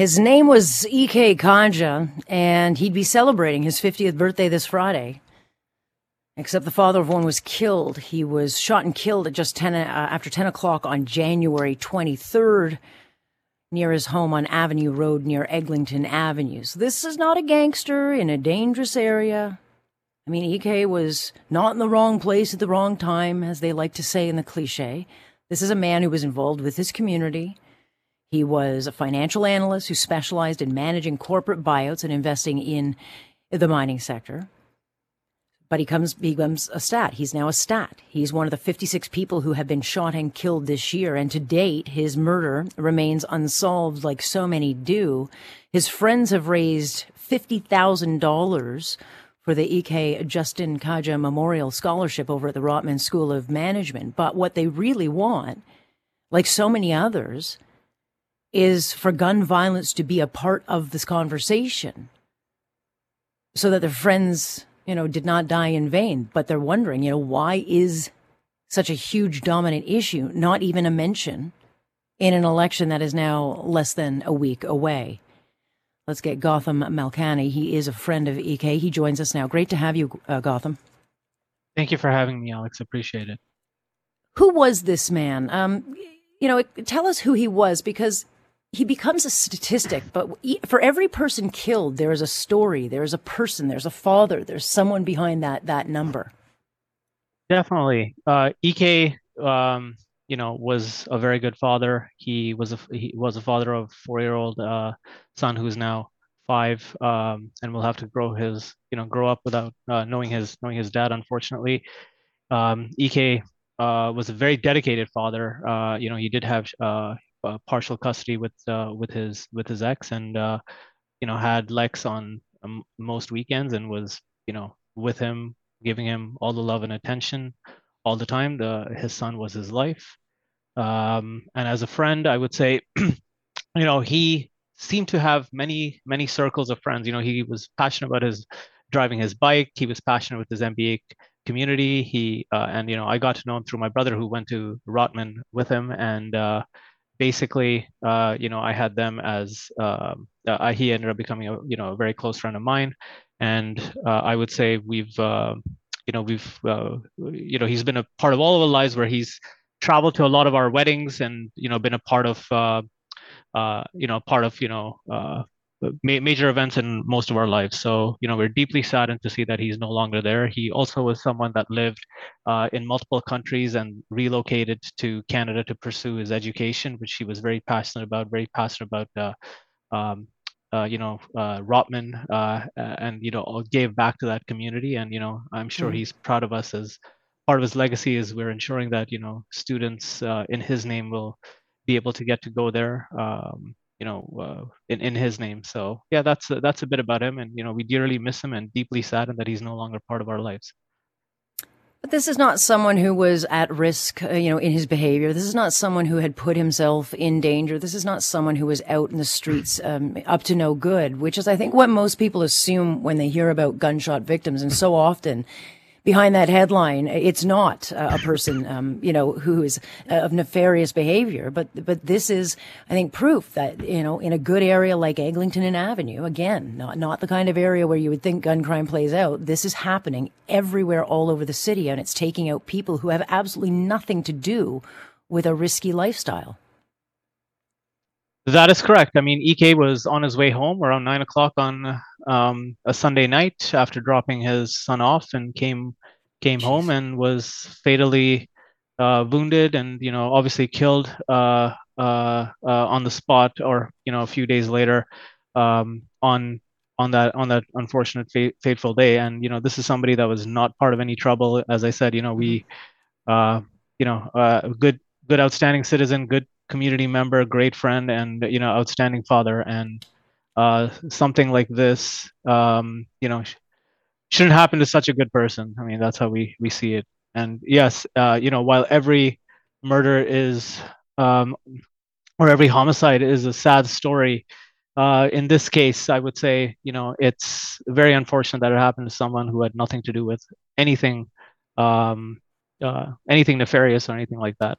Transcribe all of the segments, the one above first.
His name was E.K. Kaja, and he'd be celebrating his 50th birthday this Friday. Except the father of one was killed. He was shot and killed at just 10, uh, after 10 o'clock on January 23rd near his home on Avenue Road near Eglinton Avenue. So this is not a gangster in a dangerous area. I mean, EK was not in the wrong place at the wrong time, as they like to say in the cliche. This is a man who was involved with his community. He was a financial analyst who specialized in managing corporate buyouts and investing in the mining sector but he comes becomes a stat. He's now a stat. He's one of the 56 people who have been shot and killed this year, and to date, his murder remains unsolved, like so many do. His friends have raised fifty thousand dollars for the EK Justin Kaja Memorial Scholarship over at the Rotman School of Management. But what they really want, like so many others, is for gun violence to be a part of this conversation so that their friends you know, did not die in vain. But they're wondering, you know, why is such a huge dominant issue not even a mention in an election that is now less than a week away? Let's get Gautam Malkani. He is a friend of EK. He joins us now. Great to have you, uh, Gautam. Thank you for having me, Alex. Appreciate it. Who was this man? Um, you know, tell us who he was because he becomes a statistic, but for every person killed, there is a story, there is a person, there's a father, there's someone behind that that number. Definitely, uh, Ek, um, you know, was a very good father. He was a he was a father of four year old uh, son who's now five, um, and will have to grow his you know grow up without uh, knowing his knowing his dad. Unfortunately, um, Ek uh, was a very dedicated father. Uh, you know, he did have uh, uh, partial custody with uh, with his with his ex, and uh, you know had Lex on um, most weekends and was you know with him, giving him all the love and attention all the time. The his son was his life, um, and as a friend, I would say, you know, he seemed to have many many circles of friends. You know, he was passionate about his driving his bike. He was passionate with his MBA community. He uh, and you know I got to know him through my brother who went to Rotman with him, and uh, basically, uh, you know, I had them as um, uh, he ended up becoming a you know a very close friend of mine, and uh, I would say we've um, you know we've uh, you know he's been a part of all of our lives where he's traveled to a lot of our weddings and you know been a part of uh, uh, you know part of you know ma- major events in most of our lives. So, you know, we're deeply saddened to see that he's no longer there. He also was someone that lived uh, in multiple countries and relocated to Canada to pursue his education, which he was very passionate about, very passionate about. Uh, um, uh, you know, uh, Rotman, uh, and you know, gave back to that community, and you know, I'm sure mm he's proud of us as part of his legacy is we're ensuring that you know students uh, in his name will be able to get to go there um, you know, uh, in in his name. So yeah, that's that's a bit about him, and you know, we dearly miss him and deeply saddened that he's no longer part of our lives. But this is not someone who was at risk, uh, you know, in his behavior. This is not someone who had put himself in danger. This is not someone who was out in the streets um, up to no good, which is, I think, what most people assume when they hear about gunshot victims. And so often, behind that headline, it's not a person, um, you know, who is uh, of nefarious behavior, but but this is, I think, proof that you know, in a good area like Eglinton and Avenue, again, not not the kind of area where you would think gun crime plays out. This is happening everywhere, all over the city, and it's taking out people who have absolutely nothing to do with a risky lifestyle. That is correct. I mean, Ek was on his way home around nine o'clock on um, a Sunday night after dropping his son off, and came came Jeez. home and was fatally uh, wounded, and you know, obviously killed uh, uh, uh on the spot, or you know, a few days later, um, on on that on that unfortunate fa- fateful day. And you know, this is somebody that was not part of any trouble. As I said, you know, we, uh, you know, uh, good good outstanding citizen, good community member, great friend, and you know, outstanding father. And uh, something like this, um, you know, sh- shouldn't happen to such a good person. I mean, that's how we we see it. And yes, uh, you know, while every murder is um, or every homicide is a sad story, uh, in this case, I would say, you know, it's very unfortunate that it happened to someone who had nothing to do with anything, um, uh, anything nefarious or anything like that.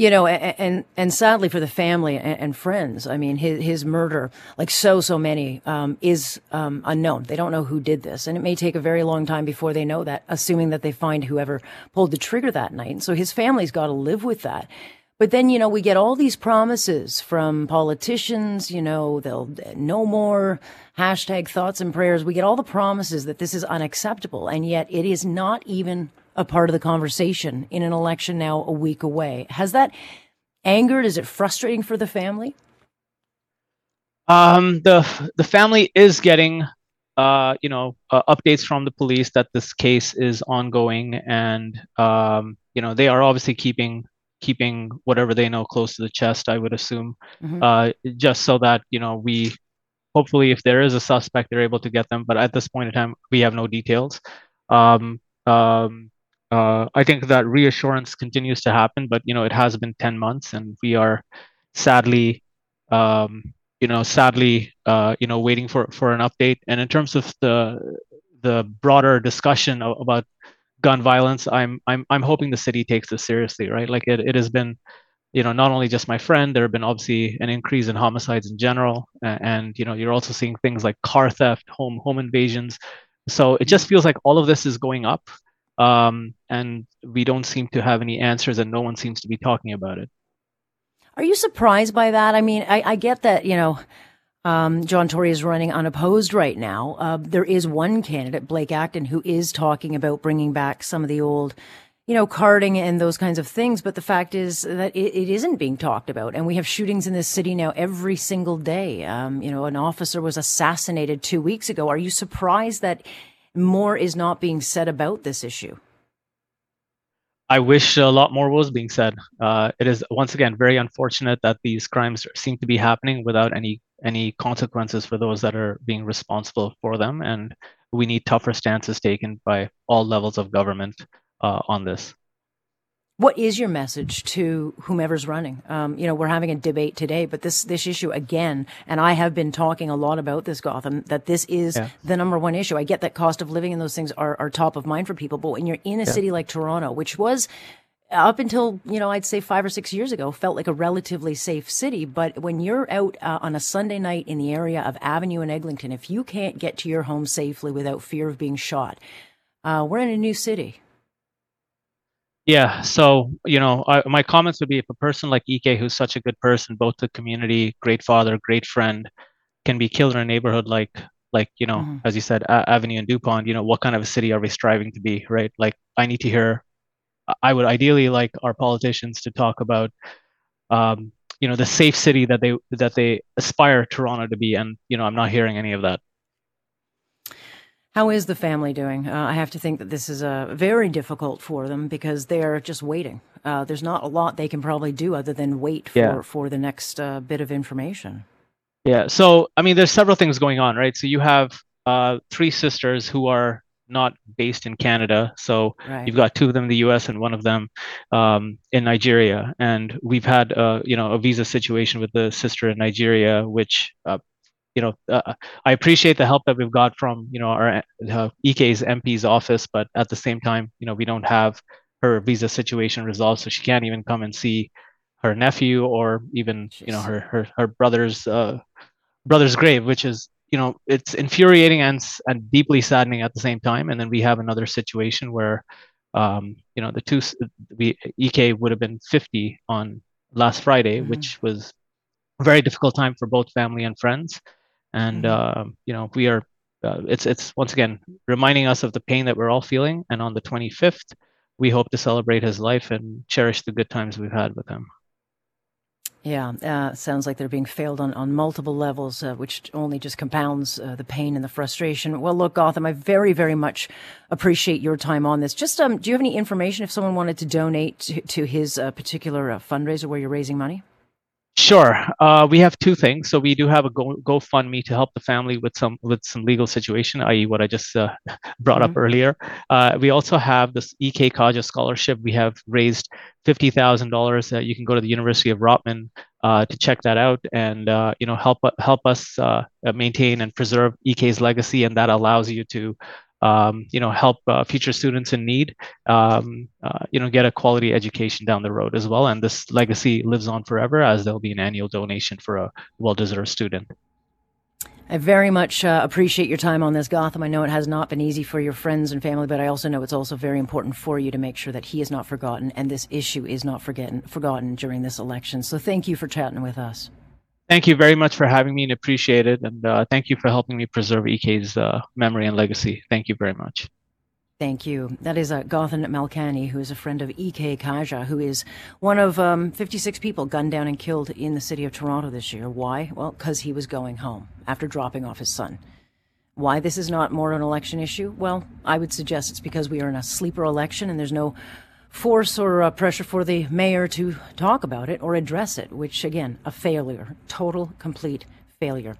You know, and and sadly for the family and, friends, I mean, his his murder, like so so many, um, is um, unknown. They don't know who did this, and it may take a very long time before they know that. Assuming that they find whoever pulled the trigger that night, and so his family's got to live with that. But then, you know, we get all these promises from politicians, you know, they'll no more hashtag thoughts and prayers. We get all the promises that this is unacceptable. And yet it is not even a part of the conversation in an election now a week away. Has that angered? Is it frustrating for the family? Um, the the family is getting, uh, you know, uh, updates from the police that this case is ongoing, and um, you know, they are obviously keeping keeping whatever they know close to the chest. I would assume, mm-hmm. uh, just so that you know we hopefully if there is a suspect they're able to get them but at this point in time we have no details um, um, uh, I think that reassurance continues to happen, but you know it has been ten months, and we are sadly, um, you know, sadly, uh, you know, waiting for for an update. And in terms of the the broader discussion about gun violence, I'm I'm I'm hoping the city takes this seriously, right? Like it, it has been, you know, not only just my friend, there have been obviously an increase in homicides in general, and, and you know, you're also seeing things like car theft, home home invasions. So it just feels like all of this is going up um, and we don't seem to have any answers, and no one seems to be talking about it. Are you surprised by that? I mean, I, I get that you know. Um, John Tory is running unopposed right now. Uh, there is one candidate, Blake Acton, who is talking about bringing back some of the old, you know, carding and those kinds of things. But the fact is that it, it isn't being talked about. And we have shootings in this city now every single day. Um, you know, an officer was assassinated two weeks ago. Are you surprised that more is not being said about this issue? I wish a lot more was being said. Uh, it is once again very unfortunate that these crimes seem to be happening without any any consequences for those that are being responsible for them, and we need tougher stances taken by all levels of government uh, on this. What is your message to whomever's running? Um, you know, we're having a debate today, but this this issue again, and I have been talking a lot about this, Gautam, that this is yeah. the number one issue. I get that cost of living and those things are, are top of mind for people, but when you're in a yeah. city like Toronto, which was up until you know I'd say five or six years ago felt like a relatively safe city, but when you're out uh, on a Sunday night in the area of Avenue and Eglinton, if you can't get to your home safely without fear of being shot, uh, we're in a new city. Yeah, so you know, I, my comments would be if a person like Ek, who's such a good person, both the community, great father, great friend, can be killed in a neighborhood like like you know, mm-hmm. as you said, a- Avenue and Dupont. You know, what kind of a city are we striving to be, right? Like, I need to hear. I would ideally like our politicians to talk about, um, you know, the safe city that they that they aspire Toronto to be, and you know, I'm not hearing any of that. How is the family doing? Uh, I have to think that this is uh, very difficult for them because they're just waiting. Uh, there's not a lot they can probably do other than wait for, yeah. for the next uh, bit of information. Yeah. So, I mean, there's several things going on, right? So you have uh, three sisters who are not based in Canada. So right. you've got two of them in the U.S. and one of them um, in Nigeria. And we've had, uh, you know, a visa situation with the sister in Nigeria, which uh, you know, uh, I appreciate the help that we've got from, you know, our uh, EK's MP's office, but at the same time, you know, we don't have her visa situation resolved, so she can't even come and see her nephew or even, you know, her her her brother's uh, brother's grave, which is, you know, it's infuriating and and deeply saddening at the same time. And then we have another situation where, um, you know, the two we EK would have been 50 on last Friday, mm-hmm. which was a very difficult time for both family and friends and uh, you know we are uh, it's it's once again reminding us of the pain that we're all feeling and on the 25th we hope to celebrate his life and cherish the good times we've had with him yeah, uh, sounds like they're being failed on, on multiple levels, uh, which only just compounds uh, the pain and the frustration. Well, look, Gautam, I very, very much appreciate your time on this. Just, um, do you have any information if someone wanted to donate to, to his uh, particular uh, fundraiser where you're raising money? Sure. Uh, we have two things. So we do have a Go GoFundMe to help the family with some with some legal situation, i.e., what I just uh, brought mm-hmm. up earlier. Uh, we also have this EK Kaja scholarship. We have raised fifty thousand dollars. You can go to the University of Rotman uh, to check that out, and uh, you know help help us uh, maintain and preserve EK's legacy, and that allows you to um, you know, help uh, future students in need, um, uh, you know, get a quality education down the road as well. And this legacy lives on forever as there'll be an annual donation for a well-deserved student. I very much uh, appreciate your time on this, Gautam. I know it has not been easy for your friends and family, but I also know it's also very important for you to make sure that he is not forgotten and this issue is not forgotten, forgotten during this election. So thank you for chatting with us. Thank you very much for having me and appreciate it. And uh, thank you for helping me preserve EK's uh, memory and legacy. Thank you very much. Thank you. That is uh, Gautam Malkani, who is a friend of E.K. Kaja, who is one of um, 56 people gunned down and killed in the city of Toronto this year. Why? Well, because he was going home after dropping off his son. Why this is not more an election issue? Well, I would suggest it's because we are in a sleeper election and there's no force or uh, pressure for the mayor to talk about it or address it, which, again, a failure, total, complete failure.